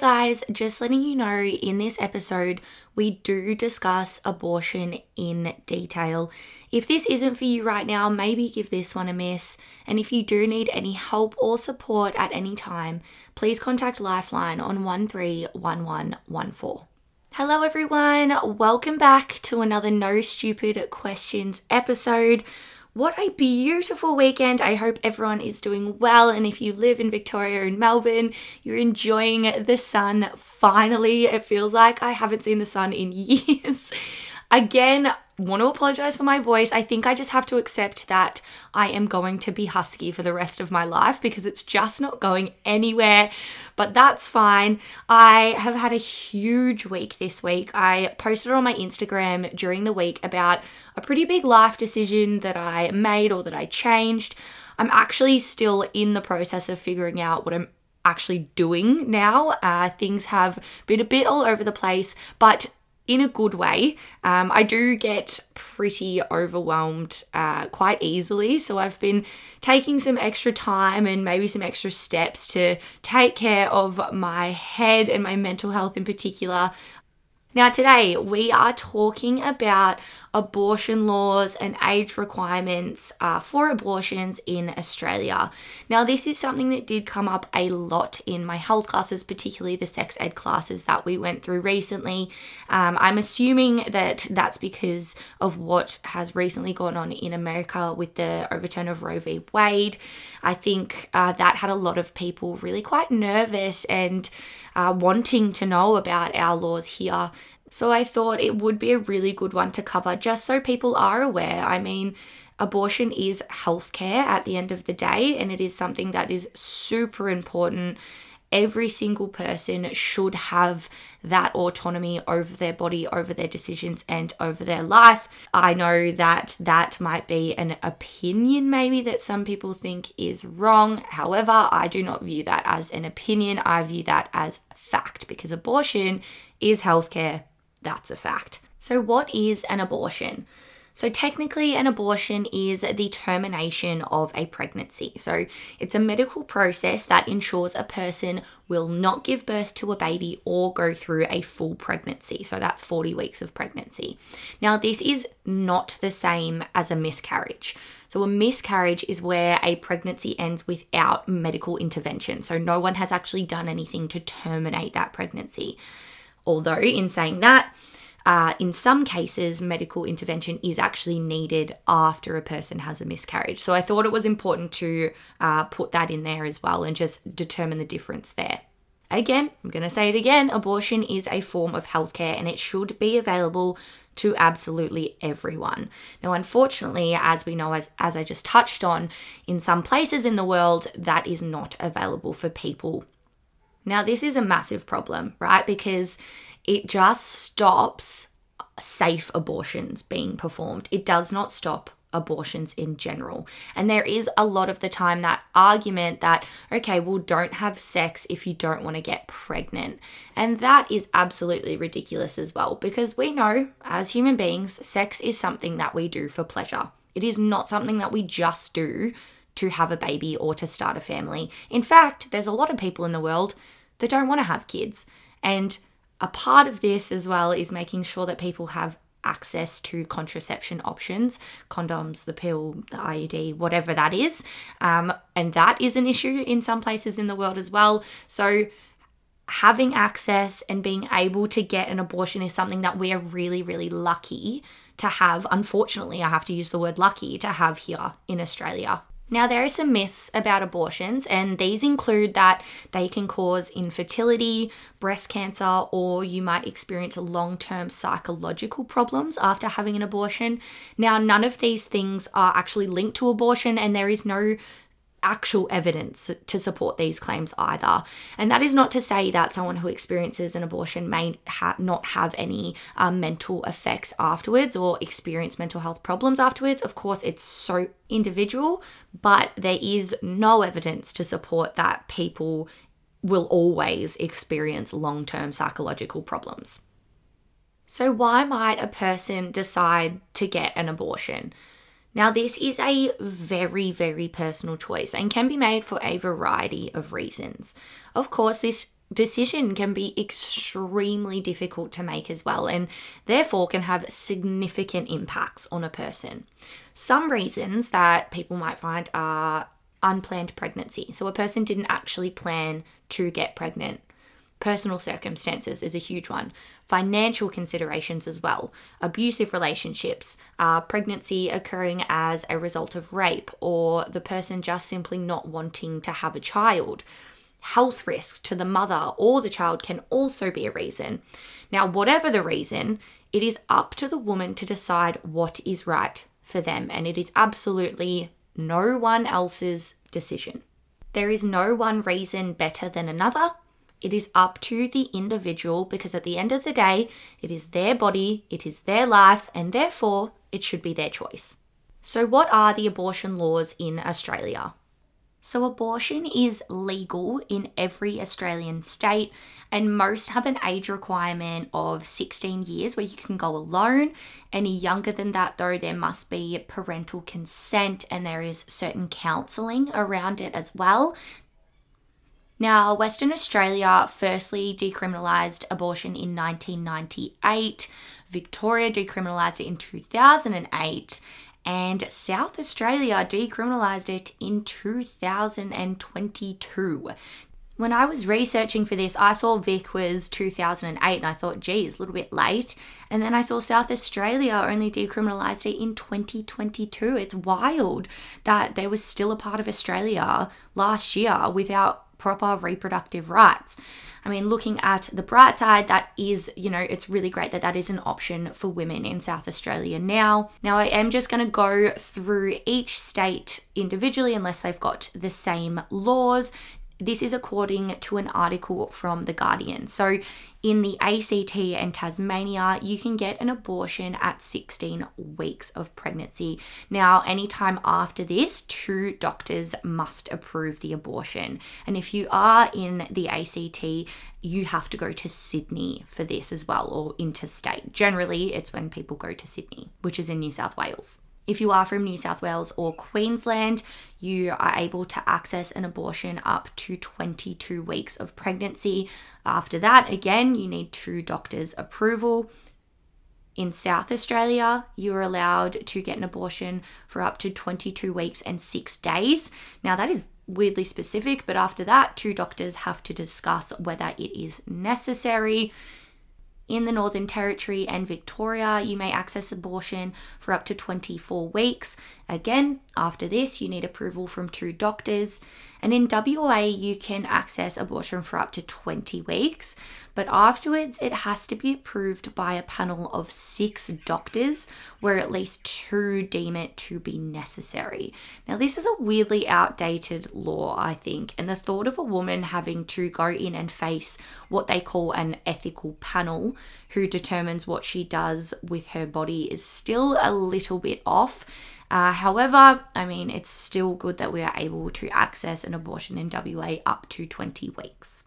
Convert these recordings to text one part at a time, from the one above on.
Guys, just letting you know in this episode, we do discuss abortion in detail. If this isn't for you right now, maybe give this one a miss. And if you do need any help or support at any time, please contact Lifeline on 131114. Hello, everyone. Welcome back to another No Stupid Questions episode. What a beautiful weekend. I hope everyone is doing well. And if you live in Victoria and Melbourne, you're enjoying the sun finally. It feels like I haven't seen the sun in years. Again, want to apologize for my voice. I think I just have to accept that I am going to be husky for the rest of my life because it's just not going anywhere. But that's fine. I have had a huge week this week. I posted on my Instagram during the week about a pretty big life decision that I made or that I changed. I'm actually still in the process of figuring out what I'm actually doing now. Uh, things have been a bit all over the place, but in a good way. Um, I do get pretty overwhelmed uh, quite easily, so I've been taking some extra time and maybe some extra steps to take care of my head and my mental health in particular. Now, today we are talking about abortion laws and age requirements uh, for abortions in Australia. Now, this is something that did come up a lot in my health classes, particularly the sex ed classes that we went through recently. Um, I'm assuming that that's because of what has recently gone on in America with the overturn of Roe v. Wade. I think uh, that had a lot of people really quite nervous and uh, wanting to know about our laws here. So I thought it would be a really good one to cover just so people are aware. I mean, abortion is healthcare at the end of the day, and it is something that is super important. Every single person should have that autonomy over their body, over their decisions, and over their life. I know that that might be an opinion, maybe that some people think is wrong. However, I do not view that as an opinion. I view that as fact because abortion is healthcare. That's a fact. So, what is an abortion? So, technically, an abortion is the termination of a pregnancy. So, it's a medical process that ensures a person will not give birth to a baby or go through a full pregnancy. So, that's 40 weeks of pregnancy. Now, this is not the same as a miscarriage. So, a miscarriage is where a pregnancy ends without medical intervention. So, no one has actually done anything to terminate that pregnancy. Although, in saying that, uh, in some cases, medical intervention is actually needed after a person has a miscarriage. So I thought it was important to uh, put that in there as well and just determine the difference there. Again, I'm going to say it again abortion is a form of healthcare and it should be available to absolutely everyone. Now, unfortunately, as we know, as, as I just touched on, in some places in the world, that is not available for people. Now, this is a massive problem, right? Because it just stops safe abortions being performed. It does not stop abortions in general. And there is a lot of the time that argument that, okay, well, don't have sex if you don't want to get pregnant. And that is absolutely ridiculous as well, because we know as human beings, sex is something that we do for pleasure. It is not something that we just do to have a baby or to start a family. In fact, there's a lot of people in the world that don't want to have kids. And a part of this as well is making sure that people have access to contraception options condoms, the pill, the IUD, whatever that is. Um, and that is an issue in some places in the world as well. So, having access and being able to get an abortion is something that we are really, really lucky to have. Unfortunately, I have to use the word lucky to have here in Australia. Now, there are some myths about abortions, and these include that they can cause infertility, breast cancer, or you might experience long term psychological problems after having an abortion. Now, none of these things are actually linked to abortion, and there is no actual evidence to support these claims either. And that is not to say that someone who experiences an abortion may ha- not have any um, mental effects afterwards or experience mental health problems afterwards. Of course, it's so individual, but there is no evidence to support that people will always experience long term psychological problems. So, why might a person decide to get an abortion? Now, this is a very, very personal choice and can be made for a variety of reasons. Of course, this decision can be extremely difficult to make as well, and therefore can have significant impacts on a person. Some reasons that people might find are unplanned pregnancy. So, a person didn't actually plan to get pregnant. Personal circumstances is a huge one. Financial considerations as well. Abusive relationships, uh, pregnancy occurring as a result of rape, or the person just simply not wanting to have a child. Health risks to the mother or the child can also be a reason. Now, whatever the reason, it is up to the woman to decide what is right for them, and it is absolutely no one else's decision. There is no one reason better than another it is up to the individual because at the end of the day, it is their body, it is their life, and therefore it should be their choice. So, what are the abortion laws in Australia? So, abortion is legal in every Australian state, and most have an age requirement of 16 years where you can go alone. Any younger than that, though, there must be parental consent and there is certain counselling around it as well. Now, Western Australia firstly decriminalised abortion in 1998, Victoria decriminalised it in 2008, and South Australia decriminalised it in 2022. When I was researching for this, I saw Vic was 2008 and I thought, geez, a little bit late. And then I saw South Australia only decriminalised it in 2022. It's wild that there was still a part of Australia last year without proper reproductive rights. I mean, looking at the bright side, that is, you know, it's really great that that is an option for women in South Australia now. Now, I am just going to go through each state individually unless they've got the same laws. This is according to an article from The Guardian. So, in the ACT and Tasmania, you can get an abortion at 16 weeks of pregnancy. Now, anytime after this, two doctors must approve the abortion. And if you are in the ACT, you have to go to Sydney for this as well, or interstate. Generally, it's when people go to Sydney, which is in New South Wales. If you are from New South Wales or Queensland, you are able to access an abortion up to 22 weeks of pregnancy. After that, again, you need two doctors' approval. In South Australia, you're allowed to get an abortion for up to 22 weeks and six days. Now, that is weirdly specific, but after that, two doctors have to discuss whether it is necessary. In the Northern Territory and Victoria, you may access abortion for up to 24 weeks. Again, after this, you need approval from two doctors. And in WA, you can access abortion for up to 20 weeks, but afterwards, it has to be approved by a panel of six doctors, where at least two deem it to be necessary. Now, this is a weirdly outdated law, I think, and the thought of a woman having to go in and face what they call an ethical panel who determines what she does with her body is still a little bit off. Uh, however, I mean, it's still good that we are able to access an abortion in WA up to 20 weeks.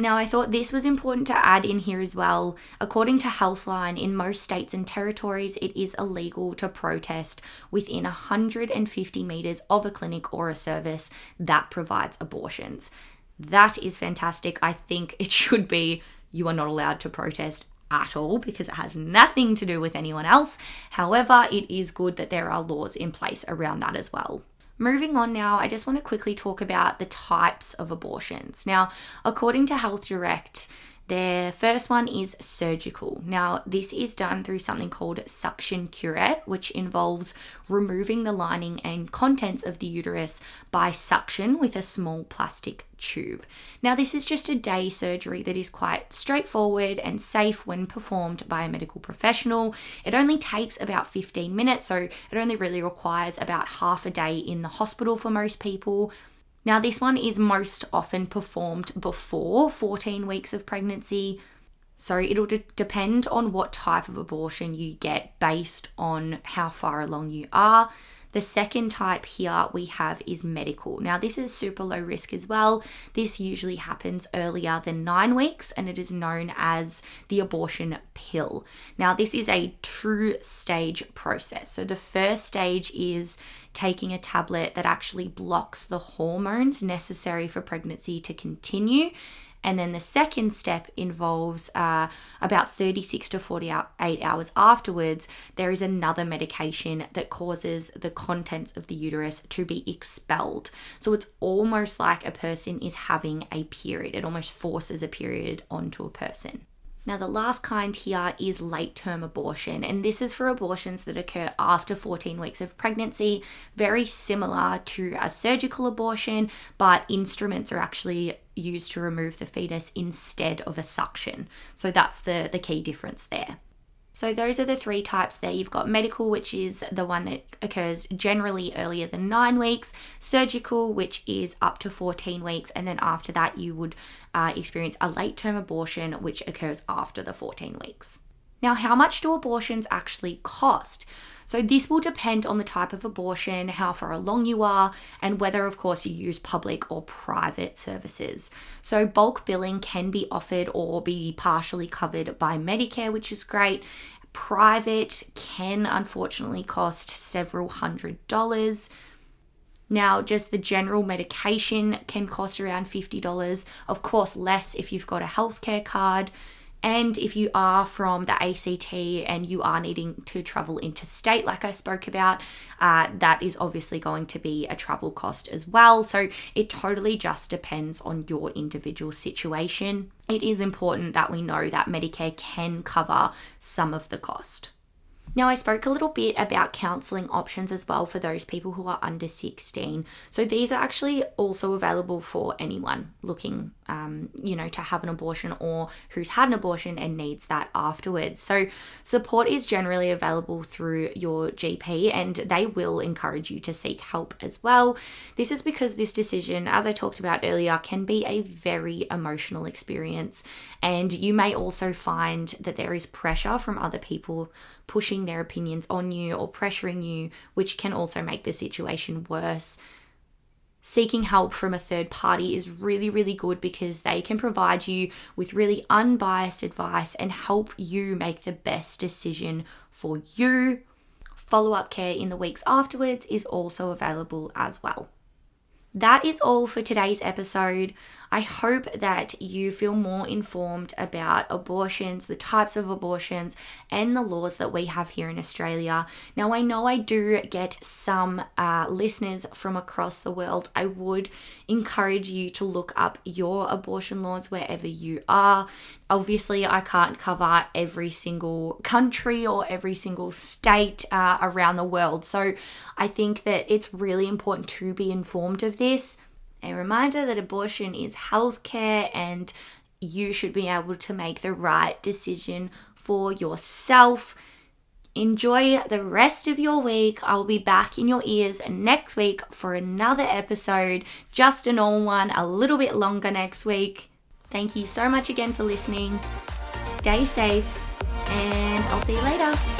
Now, I thought this was important to add in here as well. According to Healthline, in most states and territories, it is illegal to protest within 150 metres of a clinic or a service that provides abortions. That is fantastic. I think it should be you are not allowed to protest at all because it has nothing to do with anyone else. However, it is good that there are laws in place around that as well. Moving on now, I just want to quickly talk about the types of abortions. Now, according to Health Direct, Their first one is surgical. Now, this is done through something called suction curette, which involves removing the lining and contents of the uterus by suction with a small plastic tube. Now, this is just a day surgery that is quite straightforward and safe when performed by a medical professional. It only takes about 15 minutes, so it only really requires about half a day in the hospital for most people. Now, this one is most often performed before 14 weeks of pregnancy. So it'll de- depend on what type of abortion you get based on how far along you are. The second type here we have is medical. Now, this is super low risk as well. This usually happens earlier than nine weeks and it is known as the abortion pill. Now, this is a true stage process. So, the first stage is taking a tablet that actually blocks the hormones necessary for pregnancy to continue. And then the second step involves uh, about 36 to 48 hours afterwards, there is another medication that causes the contents of the uterus to be expelled. So it's almost like a person is having a period, it almost forces a period onto a person. Now, the last kind here is late term abortion, and this is for abortions that occur after 14 weeks of pregnancy, very similar to a surgical abortion, but instruments are actually used to remove the fetus instead of a suction. So that's the, the key difference there. So, those are the three types there. You've got medical, which is the one that occurs generally earlier than nine weeks, surgical, which is up to 14 weeks, and then after that, you would uh, experience a late term abortion, which occurs after the 14 weeks. Now, how much do abortions actually cost? So, this will depend on the type of abortion, how far along you are, and whether, of course, you use public or private services. So, bulk billing can be offered or be partially covered by Medicare, which is great. Private can unfortunately cost several hundred dollars. Now, just the general medication can cost around $50. Of course, less if you've got a healthcare card. And if you are from the ACT and you are needing to travel interstate, like I spoke about, uh, that is obviously going to be a travel cost as well. So it totally just depends on your individual situation. It is important that we know that Medicare can cover some of the cost. Now, I spoke a little bit about counselling options as well for those people who are under 16. So, these are actually also available for anyone looking, um, you know, to have an abortion or who's had an abortion and needs that afterwards. So, support is generally available through your GP and they will encourage you to seek help as well. This is because this decision, as I talked about earlier, can be a very emotional experience. And you may also find that there is pressure from other people pushing their opinions on you or pressuring you, which can also make the situation worse. Seeking help from a third party is really, really good because they can provide you with really unbiased advice and help you make the best decision for you. Follow up care in the weeks afterwards is also available as well. That is all for today's episode. I hope that you feel more informed about abortions, the types of abortions, and the laws that we have here in Australia. Now, I know I do get some uh, listeners from across the world. I would encourage you to look up your abortion laws wherever you are. Obviously, I can't cover every single country or every single state uh, around the world. So, I think that it's really important to be informed of this a reminder that abortion is healthcare and you should be able to make the right decision for yourself. Enjoy the rest of your week. I'll be back in your ears next week for another episode, just a normal one, a little bit longer next week. Thank you so much again for listening. Stay safe, and I'll see you later.